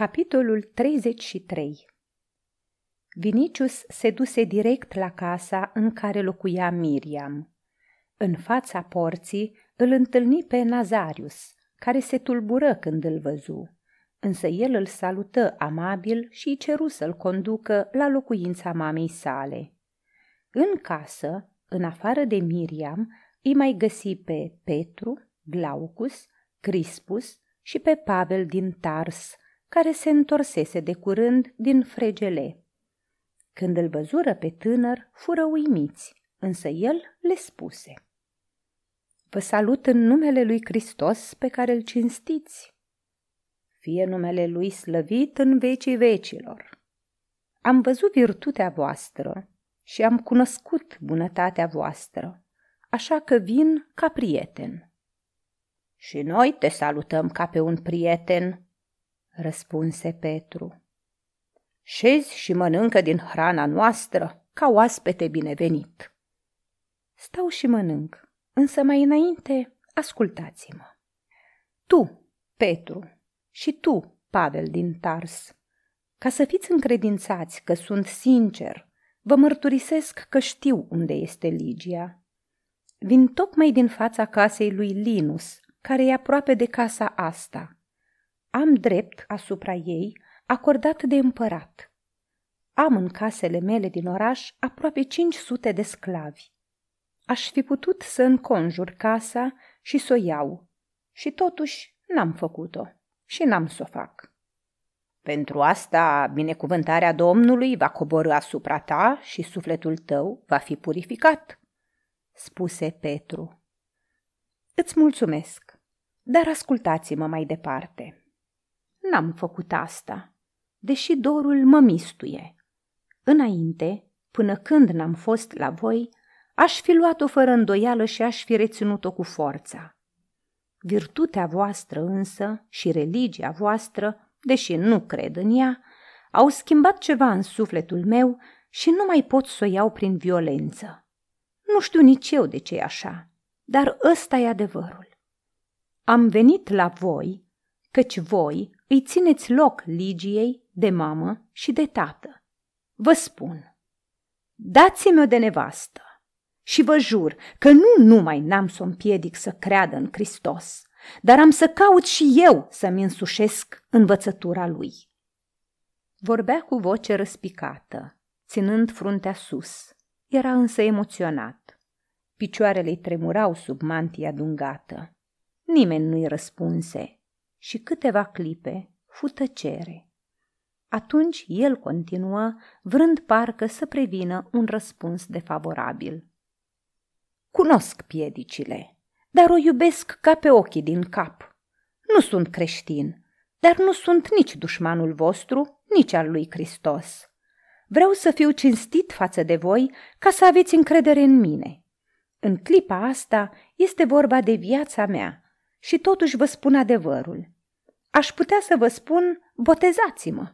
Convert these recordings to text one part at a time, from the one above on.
Capitolul 33 Vinicius se duse direct la casa în care locuia Miriam. În fața porții îl întâlni pe Nazarius, care se tulbură când îl văzu, însă el îl salută amabil și îi ceru să-l conducă la locuința mamei sale. În casă, în afară de Miriam, îi mai găsi pe Petru, Glaucus, Crispus și pe Pavel din Tars, care se întorsese de curând din fregele. Când îl văzură pe tânăr, fură uimiți, însă el le spuse. Vă salut în numele lui Hristos pe care îl cinstiți. Fie numele lui slăvit în vecii vecilor. Am văzut virtutea voastră și am cunoscut bunătatea voastră, așa că vin ca prieten. Și noi te salutăm ca pe un prieten, răspunse Petru. Șezi și mănâncă din hrana noastră ca oaspete binevenit. Stau și mănânc, însă mai înainte ascultați-mă. Tu, Petru, și tu, Pavel din Tars, ca să fiți încredințați că sunt sincer, vă mărturisesc că știu unde este Ligia. Vin tocmai din fața casei lui Linus, care e aproape de casa asta – am drept asupra ei acordat de împărat. Am în casele mele din oraș aproape 500 de sclavi. Aș fi putut să înconjur casa și să o iau, și totuși n-am făcut-o și n-am să o fac. Pentru asta, binecuvântarea Domnului va coborâ asupra ta și sufletul tău va fi purificat, spuse Petru. Îți mulțumesc, dar ascultați-mă mai departe n-am făcut asta, deși dorul mă mistuie. Înainte, până când n-am fost la voi, aș fi luat-o fără îndoială și aș fi reținut-o cu forța. Virtutea voastră însă și religia voastră, deși nu cred în ea, au schimbat ceva în sufletul meu și nu mai pot să o iau prin violență. Nu știu nici eu de ce e așa, dar ăsta e adevărul. Am venit la voi, căci voi îi țineți loc Ligiei de mamă și de tată. Vă spun, dați-mi-o de nevastă și vă jur că nu numai n-am să o împiedic să creadă în Hristos, dar am să caut și eu să-mi însușesc învățătura lui. Vorbea cu voce răspicată, ținând fruntea sus. Era însă emoționat. Picioarele-i tremurau sub mantia dungată. Nimeni nu-i răspunse și câteva clipe fu tăcere. Atunci el continuă, vrând parcă să prevină un răspuns defavorabil. Cunosc piedicile, dar o iubesc ca pe ochii din cap. Nu sunt creștin, dar nu sunt nici dușmanul vostru, nici al lui Hristos. Vreau să fiu cinstit față de voi ca să aveți încredere în mine. În clipa asta este vorba de viața mea și totuși vă spun adevărul. Aș putea să vă spun, botezați-mă.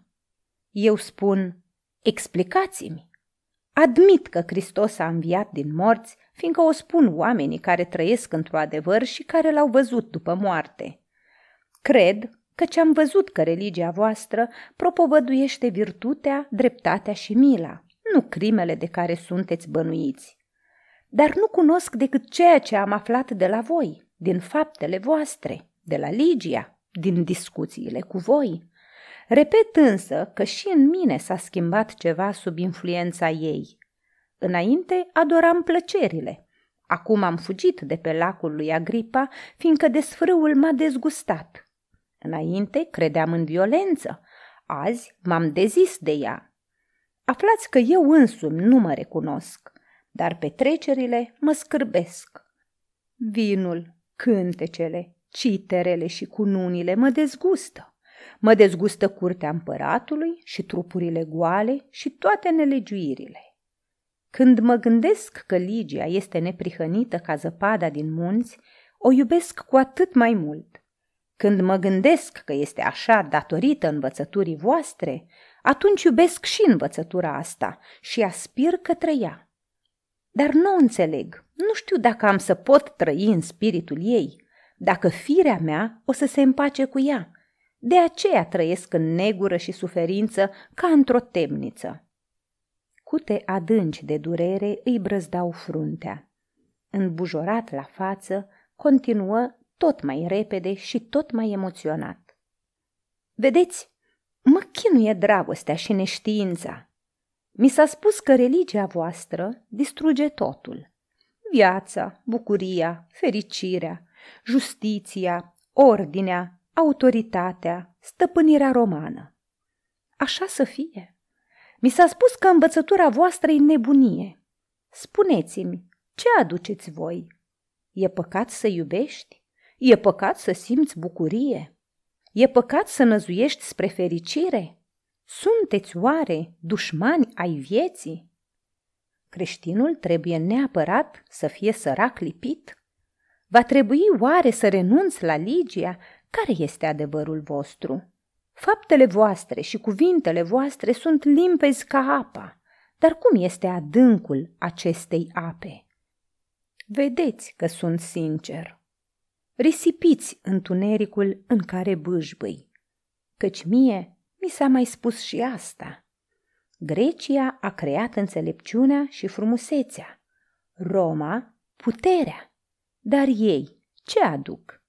Eu spun, explicați-mi. Admit că Hristos a înviat din morți, fiindcă o spun oamenii care trăiesc într-o adevăr și care l-au văzut după moarte. Cred că ce am văzut că religia voastră propovăduiește virtutea, dreptatea și mila, nu crimele de care sunteți bănuiți. Dar nu cunosc decât ceea ce am aflat de la voi, din faptele voastre, de la Ligia, din discuțiile cu voi. Repet însă că și în mine s-a schimbat ceva sub influența ei. Înainte adoram plăcerile. Acum am fugit de pe lacul lui Agripa, fiindcă desfrâul m-a dezgustat. Înainte credeam în violență, azi m-am dezis de ea. Aflați că eu însumi nu mă recunosc, dar petrecerile mă scârbesc. Vinul, cântecele, citerele și cununile mă dezgustă. Mă dezgustă curtea împăratului și trupurile goale și toate nelegiuirile. Când mă gândesc că Ligia este neprihănită ca zăpada din munți, o iubesc cu atât mai mult. Când mă gândesc că este așa datorită învățăturii voastre, atunci iubesc și învățătura asta și aspir către ea. Dar nu înțeleg, nu știu dacă am să pot trăi în spiritul ei, dacă firea mea o să se împace cu ea, De aceea trăiesc în negură și suferință ca într-o temniță. Cute adânci de durere îi brăzdau fruntea. Înbujorat la față, continuă tot mai repede și tot mai emoționat. Vedeți, mă chinuie dragostea și neștiința. Mi s-a spus că religia voastră distruge totul. Viața, bucuria, fericirea, justiția, ordinea, autoritatea, stăpânirea romană. Așa să fie. Mi s-a spus că învățătura voastră e nebunie. Spuneți-mi, ce aduceți voi? E păcat să iubești? E păcat să simți bucurie? E păcat să năzuiești spre fericire? Sunteți oare dușmani ai vieții? Creștinul trebuie neapărat să fie sărac lipit? Va trebui oare să renunț la Ligia? Care este adevărul vostru? Faptele voastre și cuvintele voastre sunt limpezi ca apa, dar cum este adâncul acestei ape? Vedeți că sunt sincer. Risipiți întunericul în care bâșbâi, căci mie mi s-a mai spus și asta. Grecia a creat înțelepciunea și frumusețea, Roma puterea, dar ei ce aduc?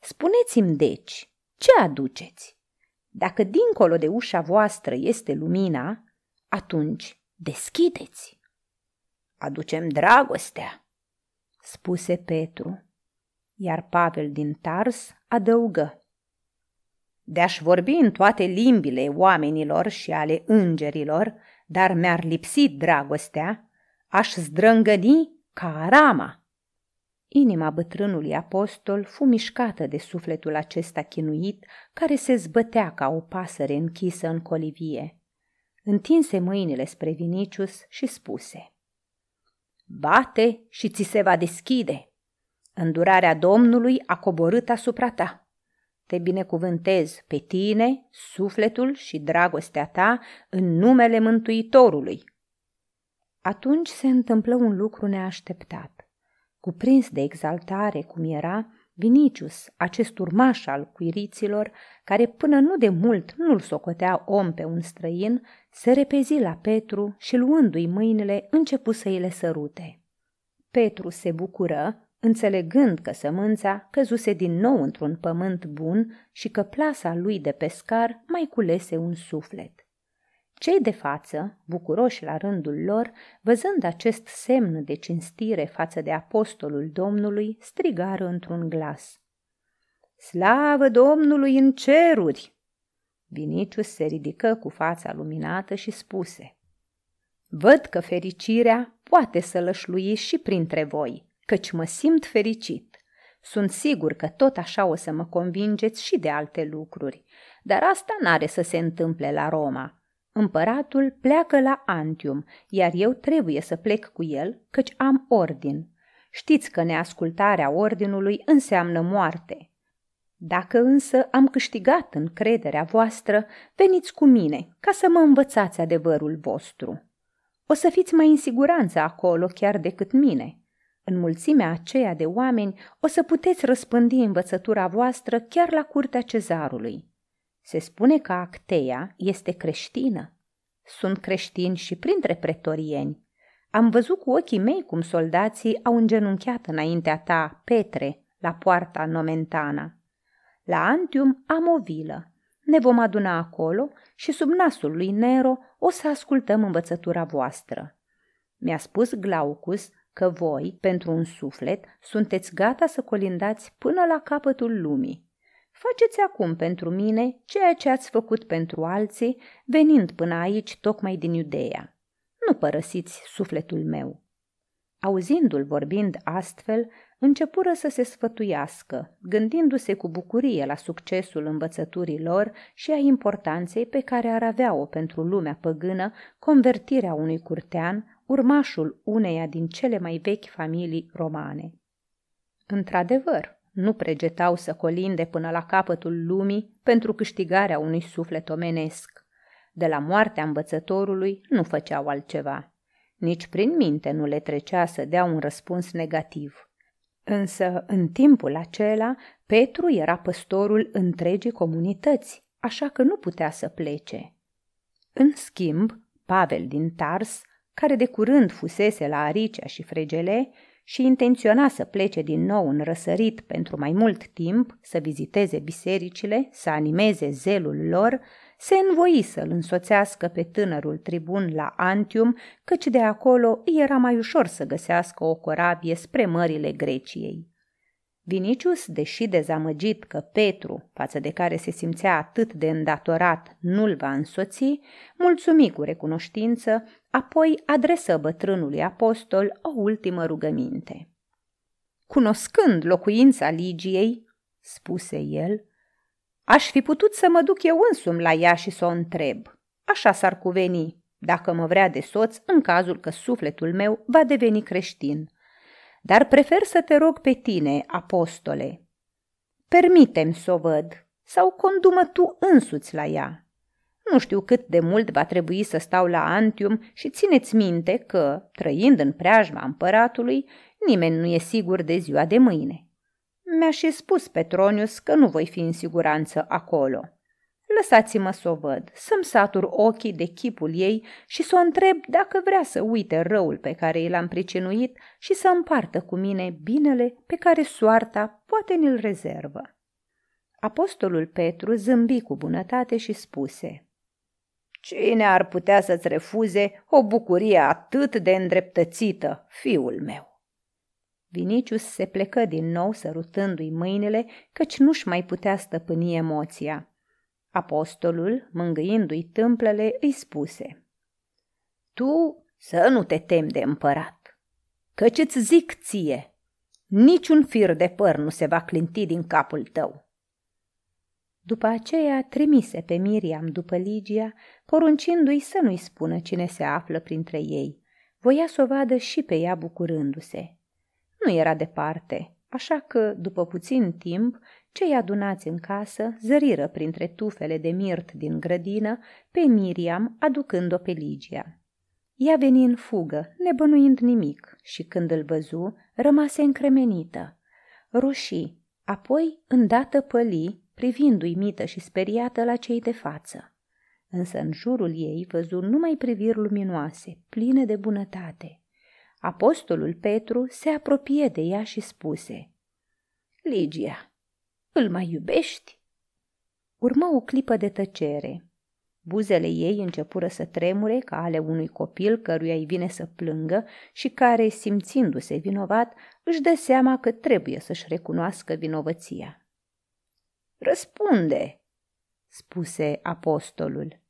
Spuneți-mi deci, ce aduceți? Dacă dincolo de ușa voastră este lumina, atunci deschideți. Aducem dragostea, spuse Petru, iar Pavel din Tars adăugă. De-aș vorbi în toate limbile oamenilor și ale îngerilor, dar mi-ar lipsi dragostea, aș zdrângăni ca arama. Inima bătrânului apostol fu mișcată de sufletul acesta chinuit, care se zbătea ca o pasăre închisă în colivie. Întinse mâinile spre Vinicius și spuse Bate și ți se va deschide. Îndurarea Domnului a coborât asupra ta. Te binecuvântez pe tine, sufletul și dragostea ta în numele Mântuitorului. Atunci se întâmplă un lucru neașteptat. Cuprins de exaltare cum era, Vinicius, acest urmaș al cuiriților, care până nu de mult nu-l socotea om pe un străin, se repezi la Petru și luându-i mâinile începu să îi le sărute. Petru se bucură, înțelegând că sămânța căzuse din nou într-un pământ bun și că plasa lui de pescar mai culese un suflet. Cei de față, bucuroși la rândul lor, văzând acest semn de cinstire față de apostolul Domnului, strigară într-un glas. Slavă Domnului în ceruri! Vinicius se ridică cu fața luminată și spuse Văd că fericirea poate să lășlui și printre voi, căci mă simt fericit. Sunt sigur că tot așa o să mă convingeți și de alte lucruri, dar asta n-are să se întâmple la Roma, Împăratul pleacă la Antium, iar eu trebuie să plec cu el, căci am ordin. Știți că neascultarea ordinului înseamnă moarte. Dacă însă am câștigat încrederea voastră, veniți cu mine, ca să mă învățați adevărul vostru. O să fiți mai în siguranță acolo chiar decât mine. În mulțimea aceea de oameni o să puteți răspândi învățătura voastră chiar la curtea cezarului. Se spune că Acteia este creștină. Sunt creștini și printre pretorieni. Am văzut cu ochii mei cum soldații au îngenunchiat înaintea ta, Petre, la poarta Nomentana. La Antium am o vilă. Ne vom aduna acolo și sub nasul lui Nero o să ascultăm învățătura voastră. Mi-a spus Glaucus că voi, pentru un suflet, sunteți gata să colindați până la capătul lumii. Faceți acum pentru mine ceea ce ați făcut pentru alții, venind până aici tocmai din Iudeea. Nu părăsiți sufletul meu. Auzindu-l vorbind astfel, începură să se sfătuiască, gândindu-se cu bucurie la succesul învățăturii lor și a importanței pe care ar avea-o pentru lumea păgână convertirea unui curtean, urmașul uneia din cele mai vechi familii romane. Într-adevăr, nu pregetau să colinde până la capătul lumii pentru câștigarea unui suflet omenesc. De la moartea învățătorului nu făceau altceva. Nici prin minte nu le trecea să dea un răspuns negativ. Însă, în timpul acela, Petru era păstorul întregii comunități, așa că nu putea să plece. În schimb, Pavel din Tars, care de curând fusese la Aricea și Fregele și intenționa să plece din nou în răsărit pentru mai mult timp, să viziteze bisericile, să animeze zelul lor, se învoi să-l însoțească pe tânărul tribun la Antium, căci de acolo îi era mai ușor să găsească o corabie spre mările Greciei. Vinicius, deși dezamăgit că Petru, față de care se simțea atât de îndatorat, nu-l va însoți, mulțumi cu recunoștință, apoi adresă bătrânului apostol o ultimă rugăminte. Cunoscând locuința Ligiei, spuse el, aș fi putut să mă duc eu însumi la ea și să o întreb. Așa s-ar cuveni, dacă mă vrea de soț, în cazul că sufletul meu va deveni creștin – dar prefer să te rog pe tine, apostole. Permitem să o văd sau condumă tu însuți la ea. Nu știu cât de mult va trebui să stau la Antium și țineți minte că, trăind în preajma împăratului, nimeni nu e sigur de ziua de mâine. Mi-a și spus Petronius că nu voi fi în siguranță acolo. Lăsați-mă să o văd, să-mi satur ochii de chipul ei și să o întreb dacă vrea să uite răul pe care i l-am pricinuit și să împartă cu mine binele pe care soarta poate ne-l rezervă. Apostolul Petru zâmbi cu bunătate și spuse Cine ar putea să-ți refuze o bucurie atât de îndreptățită, fiul meu? Vinicius se plecă din nou sărutându-i mâinile, căci nu-și mai putea stăpâni emoția. Apostolul, mângâindu-i tâmplele, îi spuse Tu să nu te temi de împărat, căci îți zic ție, niciun fir de păr nu se va clinti din capul tău. După aceea trimise pe Miriam după Ligia, poruncindu-i să nu-i spună cine se află printre ei. Voia să o vadă și pe ea bucurându-se. Nu era departe, așa că, după puțin timp, cei adunați în casă zăriră printre tufele de mirt din grădină pe Miriam aducând-o pe Ligia. Ea veni în fugă, nebănuind nimic, și când îl văzu, rămase încremenită. Roșii, apoi îndată păli, privindu-i mită și speriată la cei de față. Însă în jurul ei văzu numai priviri luminoase, pline de bunătate. Apostolul Petru se apropie de ea și spuse Ligia, îl mai iubești? Urmă o clipă de tăcere. Buzele ei începură să tremure ca ale unui copil căruia îi vine să plângă și care, simțindu-se vinovat, își dă seama că trebuie să-și recunoască vinovăția. Răspunde, spuse apostolul.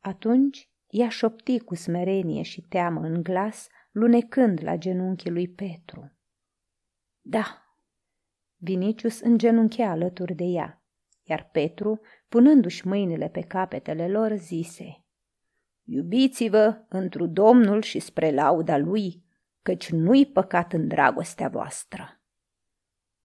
Atunci ea șopti cu smerenie și teamă în glas, lunecând la genunchii lui Petru. Da, Vinicius îngenunchea alături de ea, iar Petru, punându-și mâinile pe capetele lor, zise Iubiți-vă întru Domnul și spre lauda lui, căci nu-i păcat în dragostea voastră.